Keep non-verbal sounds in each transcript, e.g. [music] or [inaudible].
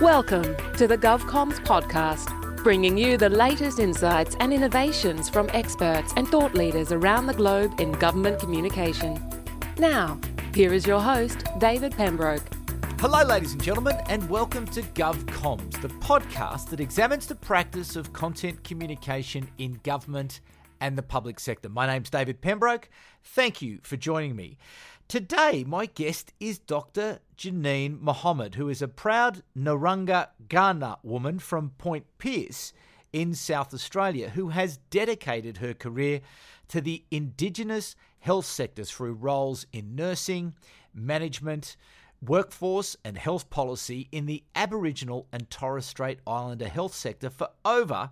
Welcome to the GovComms podcast, bringing you the latest insights and innovations from experts and thought leaders around the globe in government communication. Now, here is your host, David Pembroke. Hello, ladies and gentlemen, and welcome to GovComms, the podcast that examines the practice of content communication in government and the public sector. My name's David Pembroke. Thank you for joining me. Today, my guest is Dr. Janine Mohammed, who is a proud Narungga Kaurna woman from Point Pearce in South Australia, who has dedicated her career to the Indigenous health sector through roles in nursing, management, workforce, and health policy in the Aboriginal and Torres Strait Islander health sector for over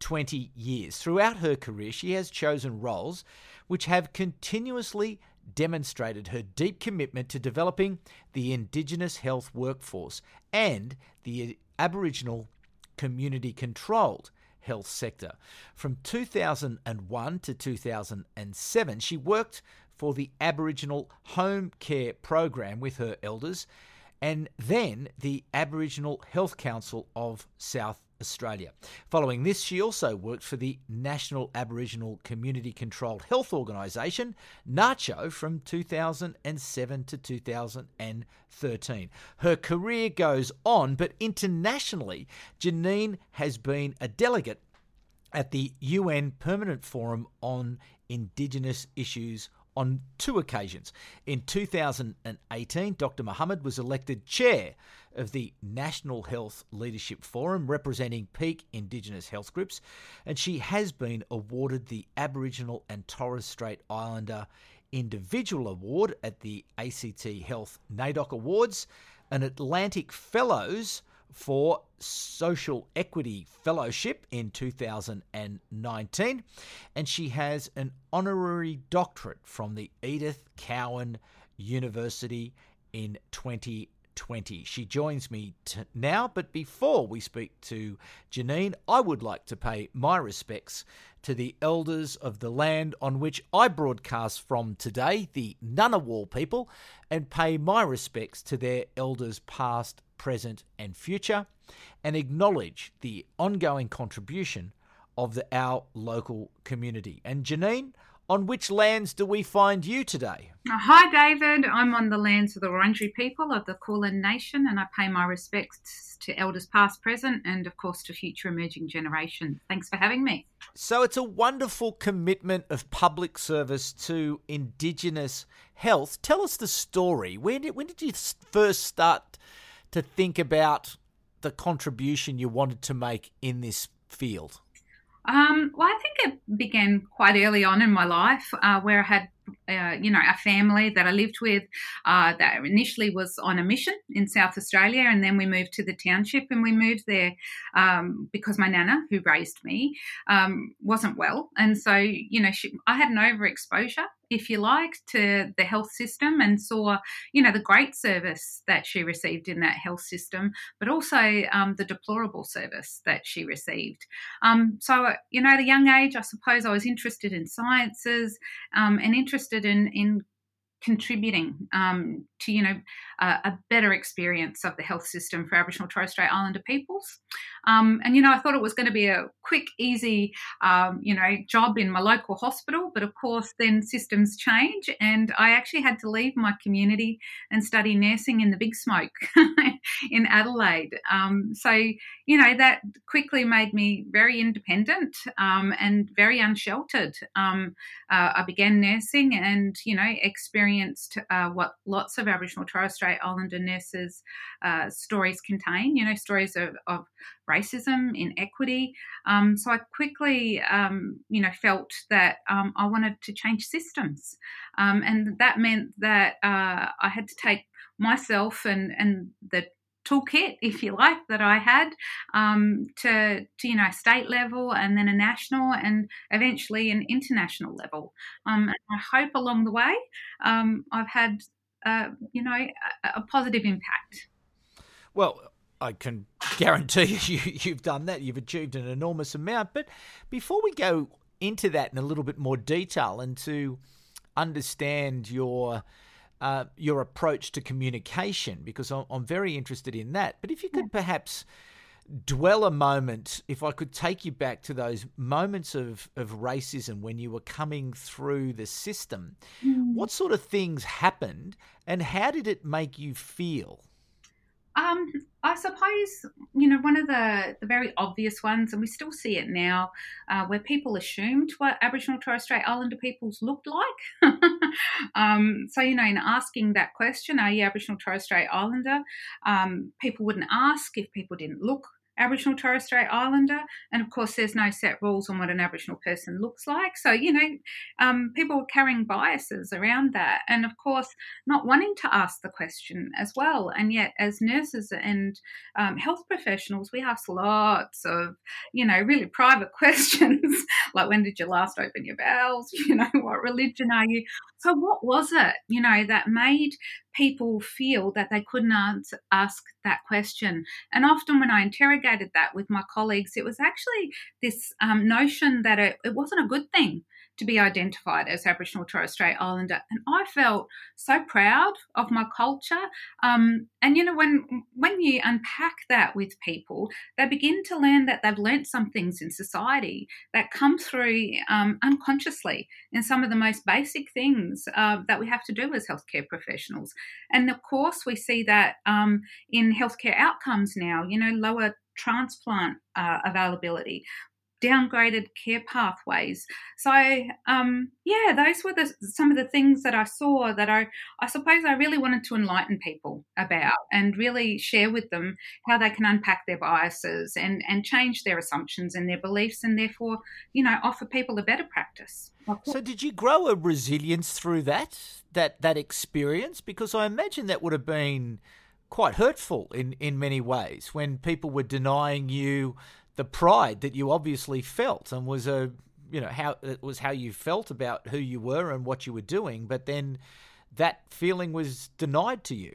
20 years. Throughout her career, she has chosen roles which have continuously demonstrated her deep commitment to developing the Indigenous health workforce and the Aboriginal community controlled health sector. From 2001 to 2007, she worked for the Aboriginal Home Care Program with her elders and then the Aboriginal Health Council of South Australia. Following this, she also worked for the National Aboriginal Community Controlled Health Organisation, NACCHO, from 2007 to 2013. Her career goes on, but internationally, Janine has been a delegate at the UN Permanent Forum on Indigenous Issues on two occasions. In 2018, Dr. Mohammed was elected chair of the National Health Leadership Forum representing peak Indigenous health groups, and she has been awarded the Aboriginal and Torres Strait Islander Individual Award at the ACT Health NAIDOC Awards, an Atlantic Fellows for Social Equity Fellowship in 2019, and she has an honorary doctorate from the Edith Cowan University in 2020. She joins me t- now, but before we speak to Janine, I would like to pay my respects to the elders of the land on which I broadcast from today, the Ngunnawal people, and pay my respects to their elders past, present, and future, and acknowledge the ongoing contribution of the, our local community. And Janine, on which lands do we find you today? Uh, hi, David. I'm on the lands of the Wurundjeri people of the Kulin Nation, and I pay my respects to elders past, present, and of course to future emerging generations. Thanks for having me. So, it's a wonderful commitment of public service to Indigenous health. Tell us the story. When did, when did you first start to think about the contribution you wanted to make in this field? Um, well, I think it began quite early on in my life, uh, where I had, uh, you know, a family that I lived with uh, that initially was on a mission in South Australia, and then we moved to the township, and we moved there um, because my nana, who raised me, um, wasn't well, and so you know, she, I had an overexposure if you like, to the health system and saw, you know, the great service that she received in that health system, but also um, the deplorable service that she received. Um, so, you know, at a young age, I suppose I was interested in sciences um, and interested in in contributing um, to you know uh, a better experience of the health system for Aboriginal Torres Strait Islander peoples. Um, and you know, I thought it was going to be a quick, easy, um, you know, job in my local hospital. But of course, then systems change, and I actually had to leave my community and study nursing in the big smoke [laughs] in Adelaide. Um, so you know, that quickly made me very independent um, and very unsheltered. Um, uh, I began nursing, and you know, experienced uh, what lots of Aboriginal Torres Strait Islander nurses' uh, stories contain. You know, stories of, of racism, inequity. Um, so I quickly, um, you know, felt that um, I wanted to change systems, um, and that meant that uh, I had to take myself and and the toolkit, if you like, that I had um, to, to, you know, state level and then a national and eventually an international level. Um, and I hope along the way um, I've had, uh, you know, a, a, positive impact. Well, I can [laughs] guarantee you you've done that. You've achieved an enormous amount. But before we go into that in a little bit more detail and to understand your uh, your approach to communication because I'm, I'm, very interested in that. But if you could perhaps dwell a moment, if I could take you back to those moments of, of racism when you were coming through the system, mm. what sort of things happened and how did it make you feel? Um, I suppose you know one of the, the very obvious ones, and we still see it now, uh, where people assumed what Aboriginal Torres Strait Islander peoples looked like. [laughs] um, so you know, in asking that question, "Are you Aboriginal Torres Strait Islander?" Um, people wouldn't ask if people didn't look Aboriginal Torres Strait Islander. And of course, there's no set rules on what an Aboriginal person looks like. So, you know, um, people were carrying biases around that. And of course, not wanting to ask the question as well. And yet, as nurses and um, health professionals, we ask lots of, you know, really private [laughs] questions like when did you last open your bowels? [laughs] You know, what religion are you? So, what was it, you know, that made people feel that they couldn't ask that question. And often, when I interrogated that with my colleagues, it was actually this um, notion that it, it wasn't a good thing to be identified as Aboriginal Torres Strait Islander. And I felt so proud of my culture. Um, and you know, when when you unpack that with people, they begin to learn that they've learnt some things in society that come through um, unconsciously in some of the most basic things uh, that we have to do as healthcare professionals. And of course, we see that um, in healthcare outcomes now. You know, lower transplant uh, availability downgraded care pathways. So um, yeah, those were the, some of the things that I saw that I I suppose I really wanted to enlighten people about and really share with them how they can unpack their biases and and change their assumptions and their beliefs and therefore you know offer people a better practice. So did you grow a resilience through that that that experience because I imagine that would have been quite hurtful in in many ways when people were denying you the pride that you obviously felt and was a you know how it was how you felt about who you were and what you were doing but then that feeling was denied to you.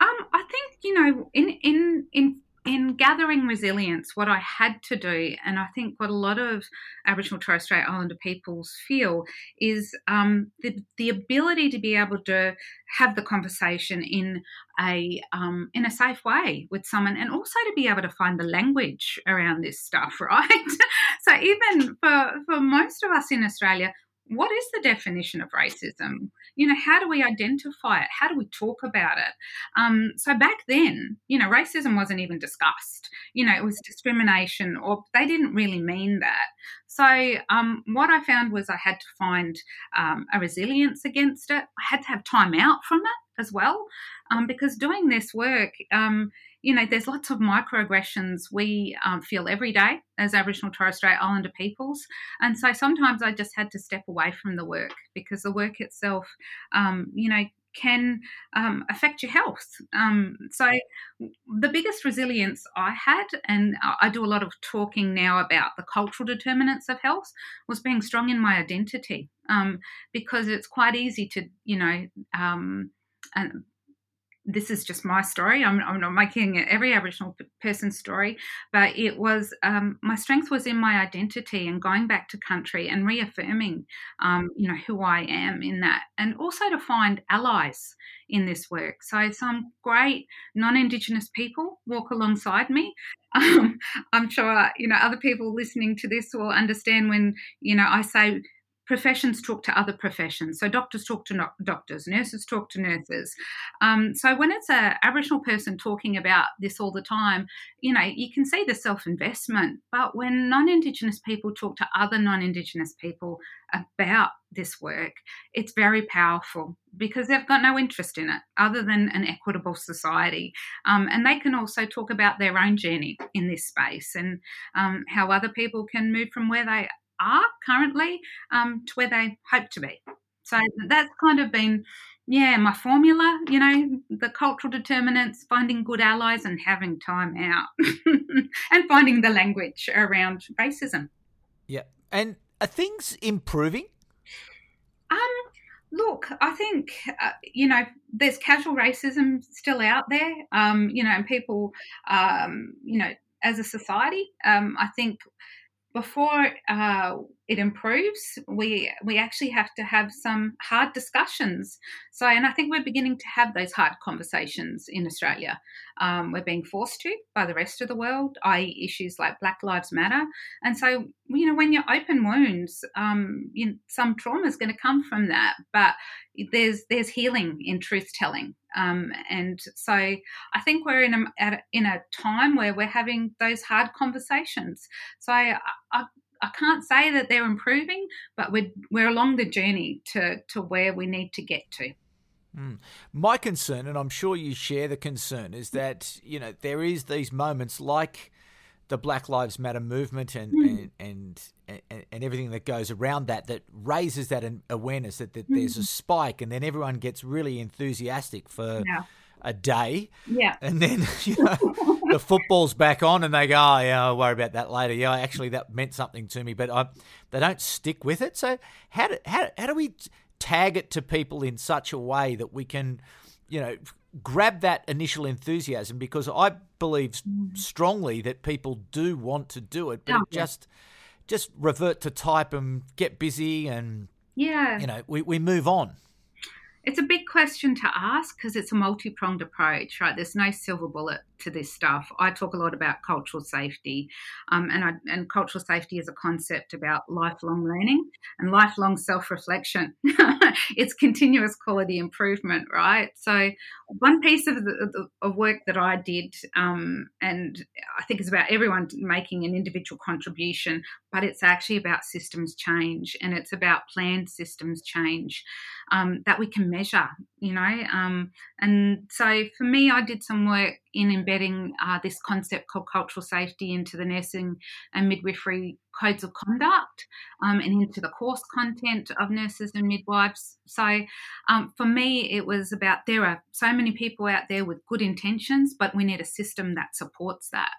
Um i think you know in in in in gathering resilience, what I had to do, and I think what a lot of Aboriginal Torres Strait Islander peoples feel, is um, the, the ability to be able to have the conversation in a um, in a safe way with someone, and also to be able to find the language around this stuff, [laughs] right? so even for for most of us in Australia, what is the definition of racism? You know, how do we identify it? How do we talk about it? Um, so back then, you know, racism wasn't even discussed. You know, it was discrimination, or they didn't really mean that. So um, what I found was I had to find um, a resilience against it. I had to have time out from it as well, um, because doing this work um, you know, there's lots of microaggressions we um, feel every day as Aboriginal Torres Strait Islander peoples. And so sometimes I just had to step away from the work because the work itself, um, you know, can um, affect your health. Um, so, the biggest resilience I had, and I do a lot of talking now about the cultural determinants of health, was being strong in my identity um, because it's quite easy to, you know, um, and this is just my story. I'm, I'm not making every Aboriginal person's story, but it was um, my strength was in my identity and going back to country and reaffirming, um, you know, who I am in that, and also to find allies in this work. So some great non-Indigenous people walk alongside me. [laughs] Um, I'm sure you know other people listening to this will understand when you know I say professions talk to other professions. So doctors talk to no- doctors, nurses talk to nurses. Um, so when it's an Aboriginal person talking about this all the time, you know, you can see the self investment. But when non Indigenous people talk to other non Indigenous people about this work, it's very powerful because they've got no interest in it other than an equitable society. Um, and they can also talk about their own journey in this space and um, how other people can move from where they are currently um, to where they hope to be. So that's kind of been, yeah, my formula, you know, the cultural determinants, finding good allies and having time out [laughs] and finding the language around racism. Yeah. And are things improving? Um, look, I think, uh, you know, there's casual racism still out there, um, you know, and people, um, you know, as a society, um, I think before uh, it improves, we we actually have to have some hard discussions. So, and I think we're beginning to have those hard conversations in Australia. Um, we're being forced to by the rest of the world, i.e., issues like Black Lives Matter. And so, you know, when you open wounds, um, you know, some trauma is going to come from that, but there's there's healing in truth telling. Um, and so, I think we're in a, in a time where we're having those hard conversations. So, I, I I can't say that they're improving, but we're we're along the journey to to where we need to get to. Mm. My concern, and I'm sure you share the concern, is that you know there is these moments like the Black Lives Matter movement and mm. and, and, and, and everything that goes around that that raises that awareness that, that mm. there's a spike, and then everyone gets really enthusiastic for. Yeah. A day, yeah, and then [laughs] you know the football's back on, and they go, "Oh yeah, I'll worry about that later." Yeah, actually, that meant something to me, but I, they don't stick with it. So how do how, how do we tag it to people in such a way that we can, you know, grab that initial enthusiasm? Because I believe mm. strongly that people do want to do it, but oh, yeah. just just revert to type and get busy and yeah, you know, we, we move on. It's a big question to ask because it's a multi pronged approach, right? There's no silver bullet to this stuff. I talk a lot about cultural safety, um, and I, and cultural safety is a concept about lifelong learning and lifelong self reflection. [laughs] [laughs] it's continuous quality improvement, right? So one piece of the of work that I did, um, and I think it's about everyone making an individual contribution, but it's actually about systems change and it's about planned systems change um, that we can measure, you know. Um, and so for me, I did some work in embedding uh, this concept called cultural safety into the nursing and midwifery codes of conduct um, and into the course content of nurses and midwives. So, um, for me, it was about there are so many people out there with good intentions, but we need a system that supports that.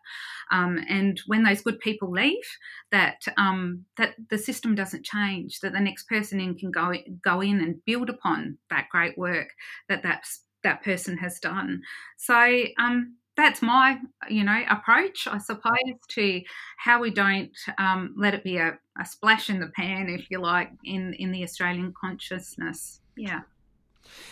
Um, and when those good people leave, that um, that the system doesn't change, that the next person in can go go in and build upon that great work that that's that person has done. So um, that's my you know approach i suppose to how we don't um, let it be a, a, splash in the pan if you like in in the australian consciousness yeah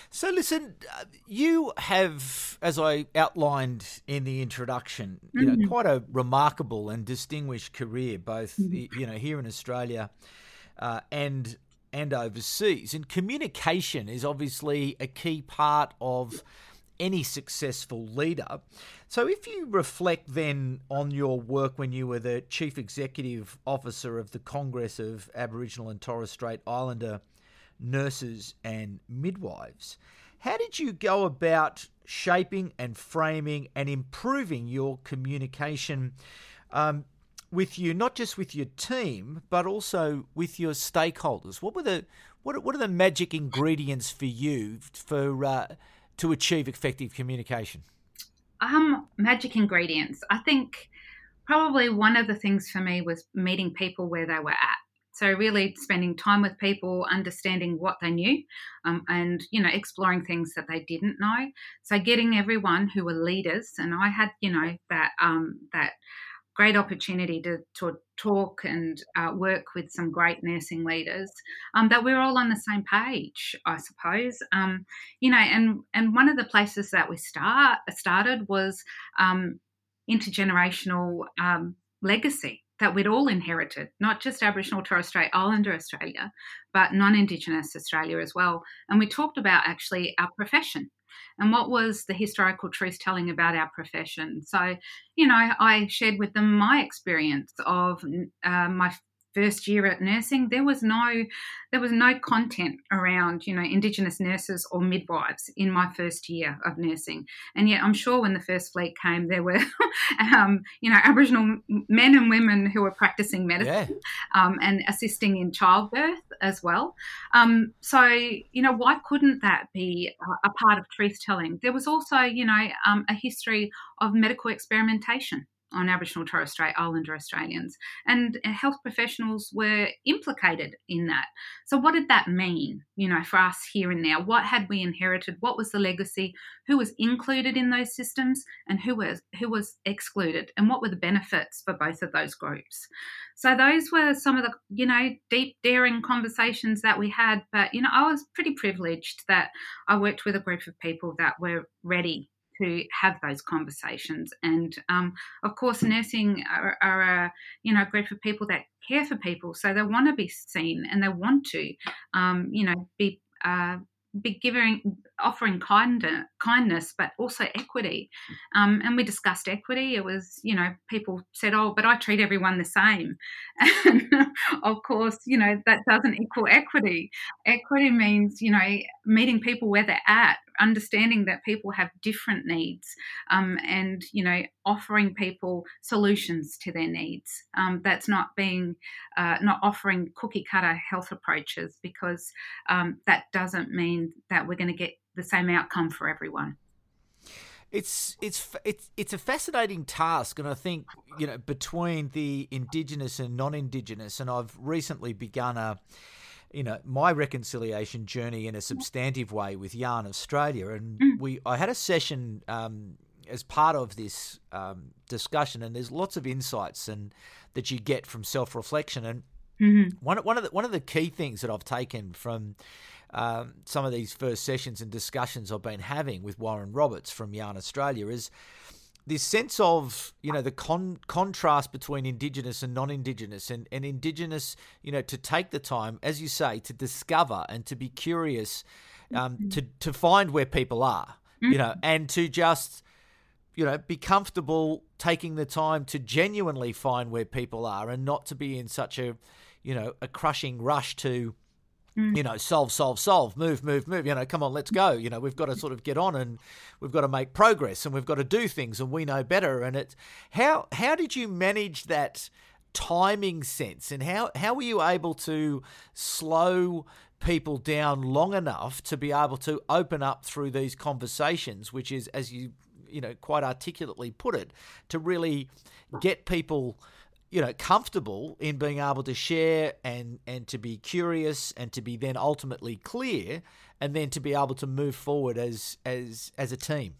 so listen uh, you have as i outlined in the introduction you mm-hmm. quite a remarkable and distinguished career both mm-hmm. you know here in australia uh, and and overseas. And communication is obviously a key part of any successful leader. So, if you reflect then on your work when you were the Chief Executive Officer of the Congress of Aboriginal and Torres Strait Islander Nurses and Midwives, how did you go about shaping and framing and improving your communication um, with you, not just with your team, but also with your stakeholders? What were the what what are the magic ingredients for you for uh, to achieve effective communication? Um, magic ingredients. I think probably one of the things for me was meeting people where they were at. So really spending time with people, understanding what they knew, um, and you know exploring things that they didn't know. So getting everyone who were leaders, and I had you know that um, that great opportunity to, to talk and uh, work with some great nursing leaders um, that we're all on the same page i suppose um, you know and and one of the places that we start started was um, intergenerational um, legacy that we'd all inherited, not just Aboriginal Torres Strait Islander Australia, but non Indigenous Australia as well. And we talked about actually our profession and what was the historical truth telling about our profession. So, you know, I shared with them my experience of uh, my first year at nursing, there was no there was no content around you know Indigenous nurses or midwives in my first year of nursing, and yet I'm sure when the first fleet came, there were [laughs] um, you know Aboriginal men and women who were practicing medicine yeah. um, and assisting in childbirth as well. Um, so you know why couldn't that be a part of truth telling? There was also you know um, a history of medical experimentation on Aboriginal Torres Strait Islander Australians, and uh, health professionals were implicated in that. So, what did that mean, you know, for us here and now? What had we inherited? What was the legacy? Who was included in those systems, and who was who was excluded? And what were the benefits for both of those groups? So, those were some of the, you know, deep, daring conversations that we had. But, you know, I was pretty privileged that I worked with a group of people that were ready to have those conversations. And um, of course, nursing are, are, a you know group of people that care for people, so they want to be seen and they want to um, you know be uh, be giving offering kind, kindness but also equity. Um, and we discussed equity. It was you know people said oh but i treat everyone the same [laughs] of course you know that doesn't equal equity. Equity means you know meeting people where they're at understanding that people have different needs um, and you know offering people solutions to their needs. Um, that's not being uh, not offering cookie cutter health approaches because um, that doesn't mean that we're going to get the same outcome for everyone it's it's it's it's a fascinating task, and I think you know between the indigenous and non-indigenous, and I've recently begun a you know my reconciliation journey in a substantive way with Yarn Australia, and mm. we I had a session um, as part of this um, discussion, and there's lots of insights and that you get from self reflection, and mm-hmm. one one of the one of the key things that I've taken from um, some of these first sessions and discussions I've been having with Warren Roberts from Yarn Australia is this sense of you know the con- contrast between indigenous and non-indigenous and, and indigenous you know to take the time as you say to discover and to be curious um, mm-hmm. to to find where people are mm-hmm. you know mm-hmm. and to just you know be comfortable taking the time to genuinely find where people are and not to be in such a you know a crushing rush to Mm. You know, solve, solve, solve, move, move, move. You know, come on, let's go. You know, we've got to sort of get on and we've got to make progress and we've got to do things and we know better. And it's how how did you manage that timing sense and how how were you able to slow people down long enough to be able to open up through these conversations, which is as you you know quite articulately put it, to really get people you know comfortable in being able to share and and to be curious and to be then ultimately clear and then to be able to move forward as as as a team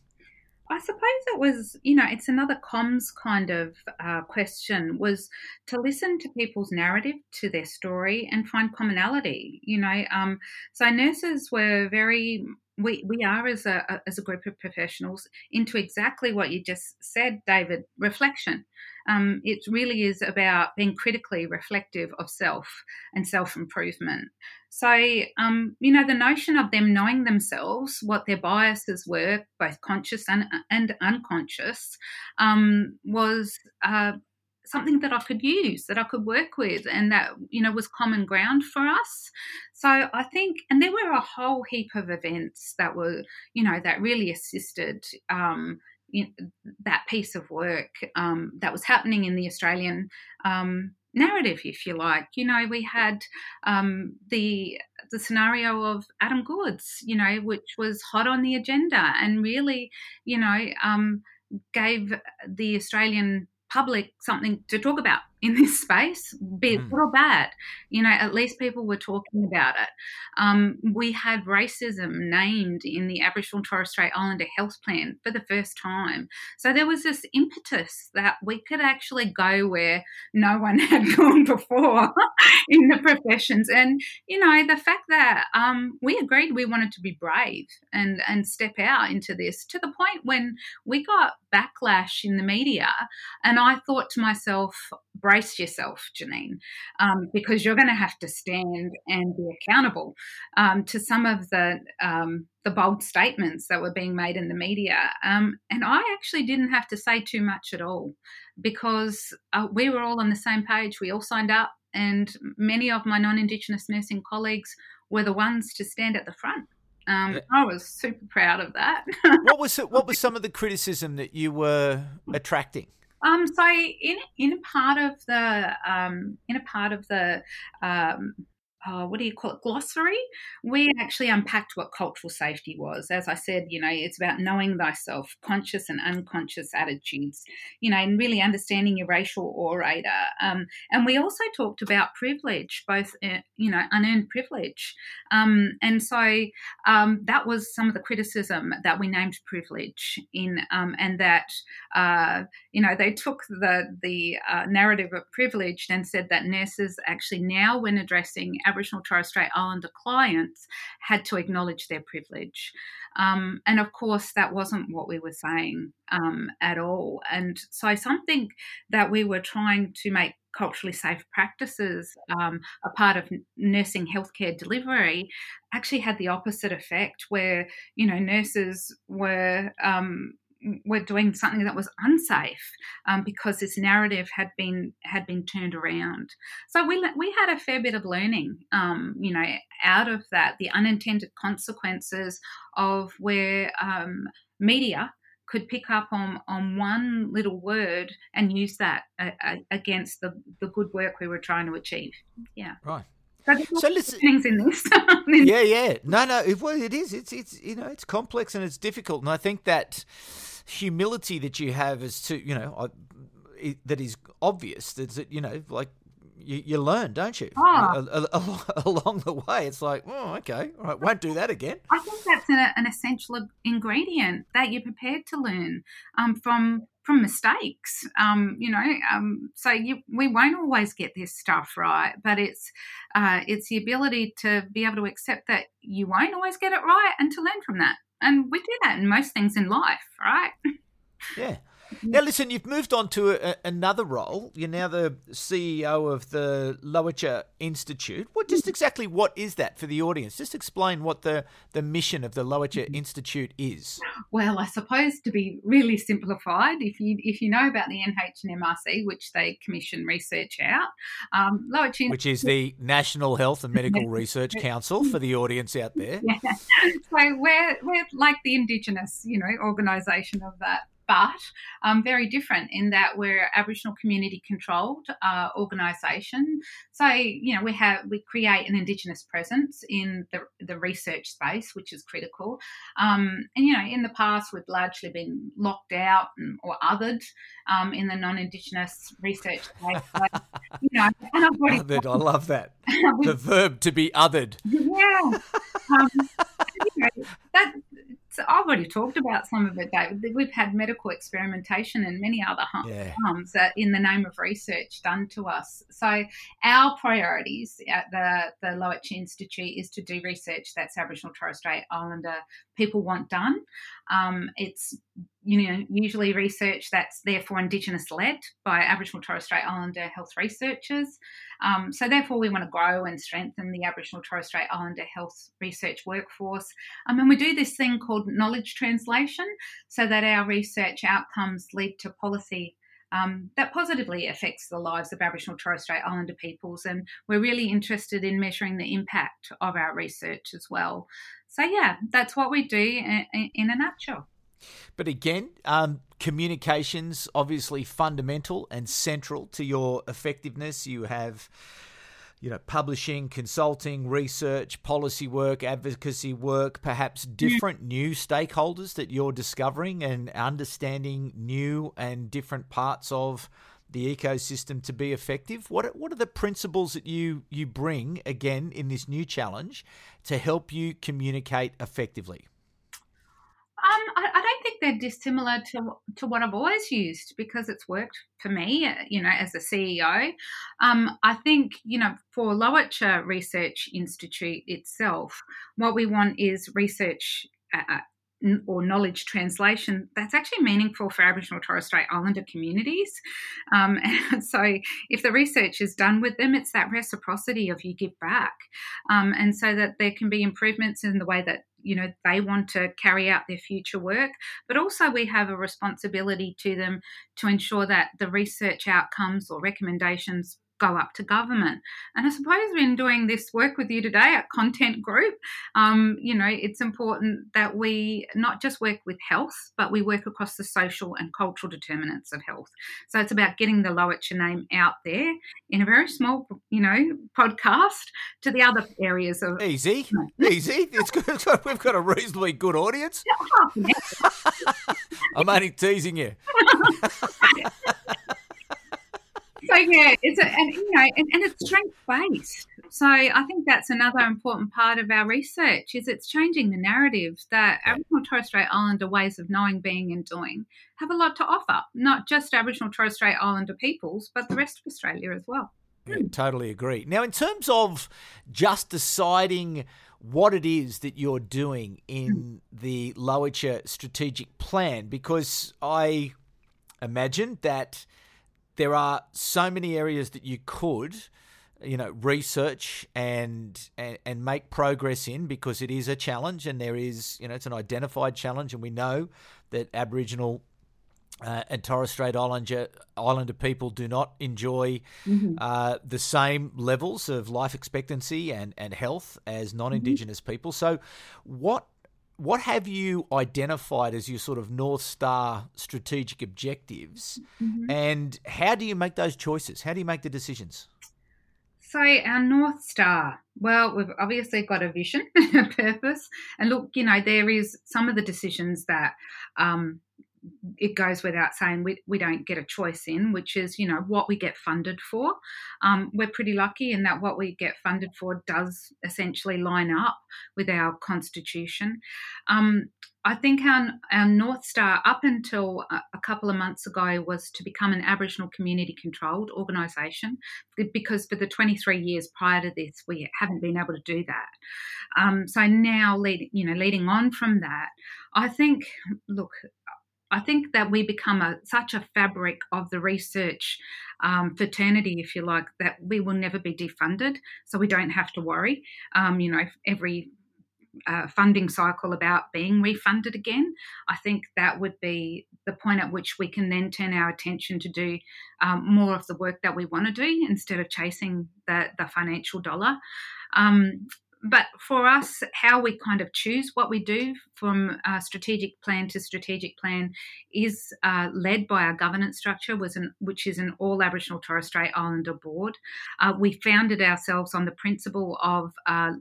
I suppose it was, you know, it's another comms kind of uh, question was to listen to people's narrative, to their story, and find commonality. You know, um, so nurses were very we, we are as a, as a group of professionals into exactly what you just said, David reflection. Um, it really is about being critically reflective of self and self improvement. So, um, you know, the notion of them knowing themselves, what their biases were, both conscious and, and unconscious, um, was uh, something that I could use, that I could work with, and that you know was common ground for us. So I think, and there were a whole heap of events that were, you know, that really assisted. Um, that piece of work um, that was happening in the Australian um, narrative, if you like. You know, we had um, the the scenario of Adam Goodes, you know, which was hot on the agenda and really, you know, um, gave the Australian public something to talk about in this space, be it mm. good or bad. You know, at least people were talking about it. Um, we had racism named in the Aboriginal and Torres Strait Islander Health Plan for the first time. So there was this impetus that we could actually go where no one [laughs] had gone before in the professions. And, you know, the fact that um, we agreed we wanted to be brave and, and step out into this to the point when we got backlash in the media. And I thought to myself, brace yourself, Janine, um, because you're going to have to stand and be accountable um, to some of the um, the bold statements that were being made in the media. Um, and I actually didn't have to say too much at all because uh, we were all on the same page. We all signed up, and many of my non-Indigenous nursing colleagues were the ones to stand at the front. Um, I was super proud of that. what was what [laughs] was some of the criticism that you were attracting? Um, so in in part of the um, in a part of the um, uh, what do you call it, glossary, we actually unpacked what cultural safety was. As I said, you know, it's about knowing thyself, conscious and unconscious attitudes, you know, and really understanding your racial orator. Um, and we also talked about privilege, both, uh, you know, unearned privilege. Um, and so um, that was some of the criticism that we named privilege in, um, and that, uh, you know, they took the, the uh, narrative of privilege and said that nurses actually now, when addressing Aboriginal Torres Strait Islander clients had to acknowledge their privilege. Um, and of course, that wasn't what we were saying um, at all. And so, something that we were trying to make culturally safe practices um, a part of nursing healthcare delivery actually had the opposite effect where you know nurses were um, were doing something that was unsafe um, because this narrative had been had been turned around. So we we had a fair bit of learning, um, you know, out of that, the unintended consequences of where um, media could pick up on on one little word and use that uh, uh, against the the good work we were trying to achieve. Yeah, right. So, listen, things in this. [laughs] yeah, yeah. No, no. It, well, it is. It's it's you know it's complex and it's difficult, and I think that humility that you have as to you know that is obvious. That you know like you, you learn, don't you? Oh. [laughs] along the way, it's like, oh, okay, all right, won't do that again. I think that's an, an essential ingredient that you're prepared to learn um, from from mistakes. Um, you know, um, so you, we won't always get this stuff right, but it's uh, it's the ability to be able to accept that you won't always get it right and to learn from that. And we do that in most things in life, right? Yeah. Now, listen, you've moved on to a, another role. You're now the CEO of the Lowitja Institute. What, just exactly what is that for the audience? Just explain what the, the mission of the Lowitja Institute is. Well, I suppose to be really simplified, if you if you know about the NHMRC, which they commission research out, um, Lowitja which is the National Health and Medical [laughs] Research Council for the audience out there. [laughs] Yeah. So we're we're like the Indigenous, you know, organisation of that but um, very different in that we're Aboriginal community controlled uh, organisation. So you know we have we create an Indigenous presence in the the research space, which is critical. Um, and you know in the past we've largely been locked out and, or othered um, in the non-Indigenous research space. But, [laughs] you know, and I've already othered, I love that [laughs] the verb to be othered. Yeah. [laughs] Um, you know, that I've already talked about some of it, David. We've had medical experimentation and many other harms yeah. in the name of research done to us. So our priorities at the, the Lowitja Institute is to do research that's Aboriginal Torres Strait Islander people want done. Um, it's you know usually research that's therefore Indigenous led by Aboriginal Torres Strait Islander health researchers. Um, so therefore, we want to grow and strengthen the Aboriginal Torres Strait Islander health research workforce. Um, and we do this thing called knowledge translation, so that our research outcomes lead to policy um, that positively affects the lives of Aboriginal Torres Strait Islander peoples. And we're really interested in measuring the impact of our research as well. So, yeah, that's what we do in, in a nutshell. But again, um, communications obviously fundamental and central to your effectiveness. You have you know, publishing, consulting, research, policy work, advocacy work, perhaps different new stakeholders that you're discovering and understanding new and different parts of the ecosystem to be effective. What what are the principles that you you bring again in this new challenge to help you communicate effectively? Um, I, I, don't think they're dissimilar to to what I've always used because it's worked for me. You know, as a CEO, um, I think you know for Lowitja Research Institute itself, what we want is research. Uh, uh or knowledge translation that's actually meaningful for Aboriginal Torres Strait Islander communities. Um, and [laughs] so, if the research is done with them, it's that reciprocity of you give back, um, and so that there can be improvements in the way that you know they want to carry out their future work but also we have a responsibility to them to ensure that the research outcomes or recommendations go up to government. And I suppose in doing this work with you today at Content Group, um, you know, it's important that we not just work with health, but we work across the social and cultural determinants of health. So it's about getting the Lowitja name out there in a very small, you know, podcast to the other areas of easy, [laughs] easy. It's good. We've got a reasonably good audience. [laughs] [laughs] I'm only teasing you. So yeah, it's a, and you know, and, and it's strength based. So I think that's another important part of our research is it's changing the narrative that Aboriginal Torres Strait Islander ways of knowing, being, and doing have a lot to offer, not just Aboriginal Torres Strait Islander peoples, but the rest of Australia as well. Yeah, totally agree. Now, in terms of just deciding what it is that you're doing in hmm. the Lowitja strategic plan, because I imagine that there are so many areas that you could you know research and, and and make progress in because it is a challenge and there is you know it's an identified challenge and we know that aboriginal uh, and Torres Strait Islander, Islander people do not enjoy mm-hmm. uh, the same levels of life expectancy and, and health as non Indigenous mm-hmm. people. So, what what have you identified as your sort of North Star strategic objectives? Mm-hmm. And how do you make those choices? How do you make the decisions? So, our North Star, well, we've obviously got a vision, [laughs] a purpose. And look, you know, there is some of the decisions that um, it goes without saying we, we don't get a choice in, which is, you know, what we get funded for. Um, we're pretty lucky in that what we get funded for does essentially line up with our constitution. Um, I think our, our North Star up until a, couple of months ago was to become an Aboriginal community controlled organisation because for the 23 years prior to this, we haven't been able to do that. Um, so now, lead, you know, leading on from that, I think, look, I think that we become a, such a fabric of the research um, fraternity, if you like, that we will never be defunded. So we don't have to worry, um, you know, every uh, funding cycle about being refunded again. I think that would be the point at which we can then turn our attention to do um, more of the work that we want to do instead of chasing the, the financial dollar. Um, but for us, how we kind of choose what we do from strategic plan to strategic plan is uh, led by our governance structure, an, which is an all Aboriginal Torres Strait Islander board. Uh, we founded ourselves on the principle of uh,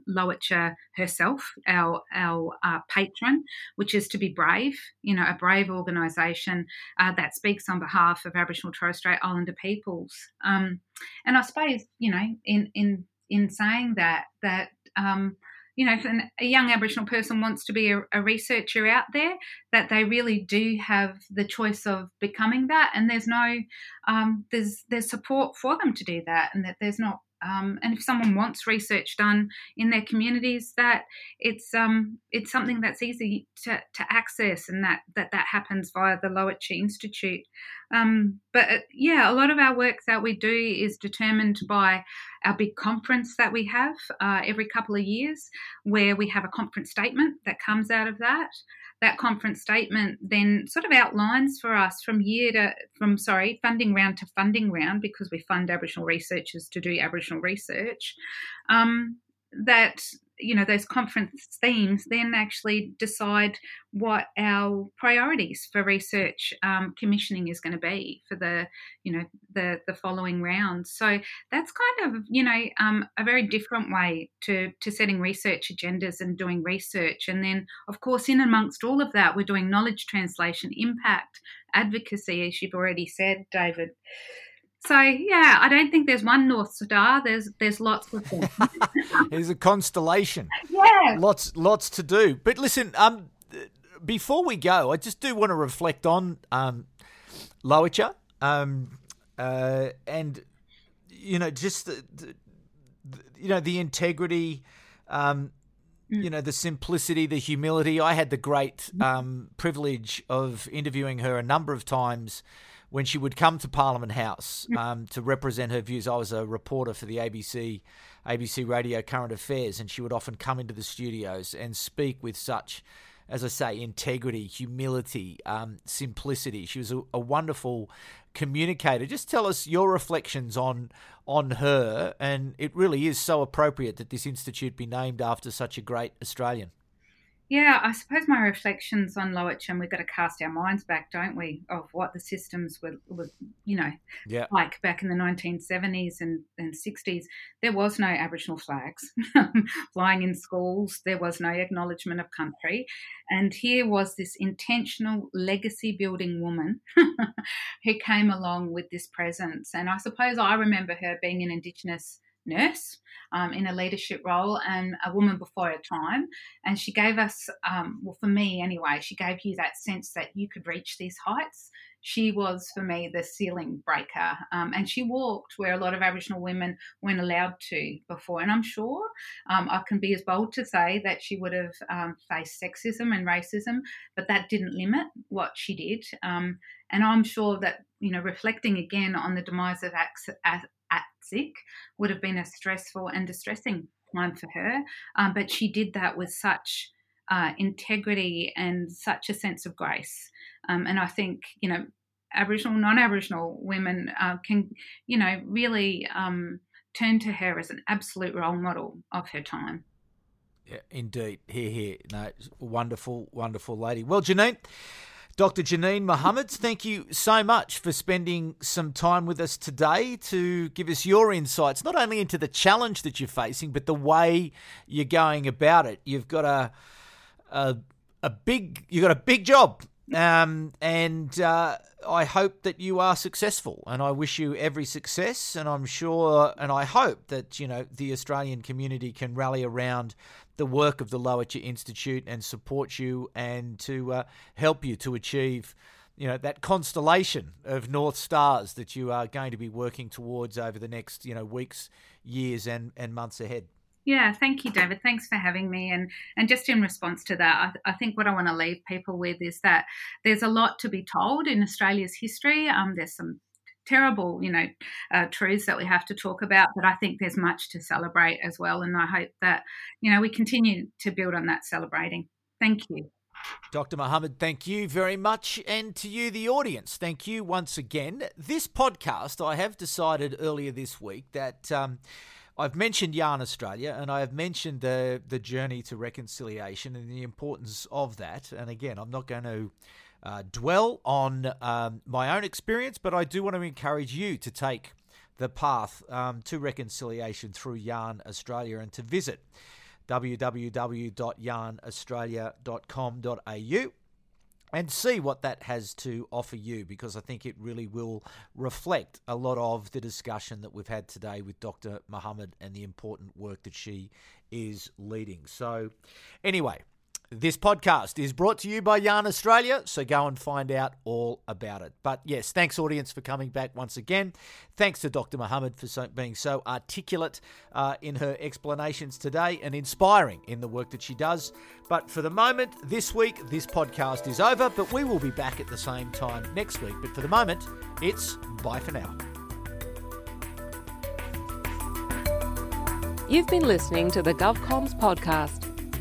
herself, our our uh, patron, which is to be brave. You know, a brave organisation uh, that speaks on behalf of Aboriginal Torres Strait Islander peoples. Um, and I suppose you know, in in in saying that that um, you know, if an, a young Aboriginal person wants to be a, a, researcher out there, that they really do have the choice of becoming that, and there's no, um, there's there's support for them to do that, and that there's not um, and if someone wants research done in their communities, that it's um, it's something that's easy to, to access, and that that that happens via the Lowitja Institute. Um, but uh, yeah, a lot of our work that we do is determined by our big conference that we have uh, every couple of years, where we have a conference statement that comes out of that that conference statement then sort of outlines for us from year to from sorry funding round to funding round because we fund Aboriginal researchers to do Aboriginal research. Um, that you know those conference themes then actually decide what our priorities for research um, commissioning is going to be for the you know the the following rounds. So that's kind of you know um, a very different way to to setting research agendas and doing research. And then of course in amongst all of that we're doing knowledge translation impact advocacy as you've already said david so yeah, I don't think there's one North Star. There's there's lots of them. [laughs] [laughs] there's a constellation. Yeah, lots lots to do. But listen, um, before we go, I just do want to reflect on um, Lowitja, um, uh, and you know, just the, the, you know the integrity. Um, mm. you know the simplicity, the humility. I had the great mm. um, privilege of interviewing her a number of times when she would come to Parliament House mm. um, to represent her views. I was a reporter for the ABC, ABC Radio Current Affairs, and she would often come into the studios and speak with such as I say, integrity, humility, um, simplicity. She was a, a, wonderful communicator. Just tell us your reflections on on her, and it really is so appropriate that this institute be named after such a great Australian. Yeah, I suppose my reflections on Lowitja, we've got to cast our minds back, don't we, of what the systems were, were you know, yeah. like back in the 1970s and, and 60s. There was no Aboriginal flags [laughs] flying in schools, there was no acknowledgement of country. And here was this intentional legacy building woman [laughs] who came along with this presence. And I suppose I remember her being an Indigenous nurse um, in a leadership role and a woman before her time. And she gave us, um, well, for me anyway, she gave you that sense that you could reach these heights. She was, for me, the ceiling breaker. Um, and she walked where a lot of Aboriginal women weren't allowed to before. And I'm sure um, I can be as bold to say that she would have um, faced sexism and racism, but that didn't limit what she did. Um, and I'm sure that, you know, reflecting again on the demise of sick would have been a stressful and distressing time for her. Um, but she did that with such uh, integrity and such a sense of grace. Um, and I think, you know, Aboriginal, non Aboriginal women uh, can, you know, really um, turn to her as an absolute role model of her time. Yeah, indeed. Here, here. No, wonderful, wonderful lady. Well, Janine, Dr. Janine Mohammed, thank you so much for spending some time with us today to give us your insights, not only into the challenge that you're facing, but the way you're going about it. You've got a a, a big you've got a big job, um, and uh, I hope that you are successful, and I wish you every success. And I'm sure, and I hope that you know the Australian community can rally around the work of the Lowitja Institute and support you and to uh, help you to achieve you know that constellation of north stars that you are going to be working towards over the next you know weeks years and and months ahead yeah thank you david thanks for having me and and just in response to that i, I think what i want to leave people with is that there's a lot to be told in australia's history um, there's some terrible, you know, uh, truths that we have to talk about. But I think there's much to celebrate as well, and I hope that you know we continue to build on that celebrating. Thank you. Dr. Mohammed, thank you very much. And to you, the audience, thank you once again. This podcast, I have decided earlier this week that um, I've mentioned Yarn Australia and I have mentioned the, the journey to reconciliation and the importance of that. And again, I'm not going to uh, dwell on um, my own experience, but I do want to encourage you to take the path um, to reconciliation through Yarn Australia and to visit www.yarnaustralia.com.au and see what that has to offer you because I think it really will reflect a lot of the discussion that we've had today with Dr. Mohammed and the important work that she is leading. So, anyway, this podcast is brought to you by Yarn Australia, so go and find out all about it. But yes, thanks, audience, for coming back once again. Thanks to Dr. Mohammed for so, being so articulate uh, in her explanations today and inspiring in the work that she does. But for the moment, this week, this podcast is over, but we will be back at the same time next week. But for the moment, it's bye for now. You've been listening to the GovComms podcast.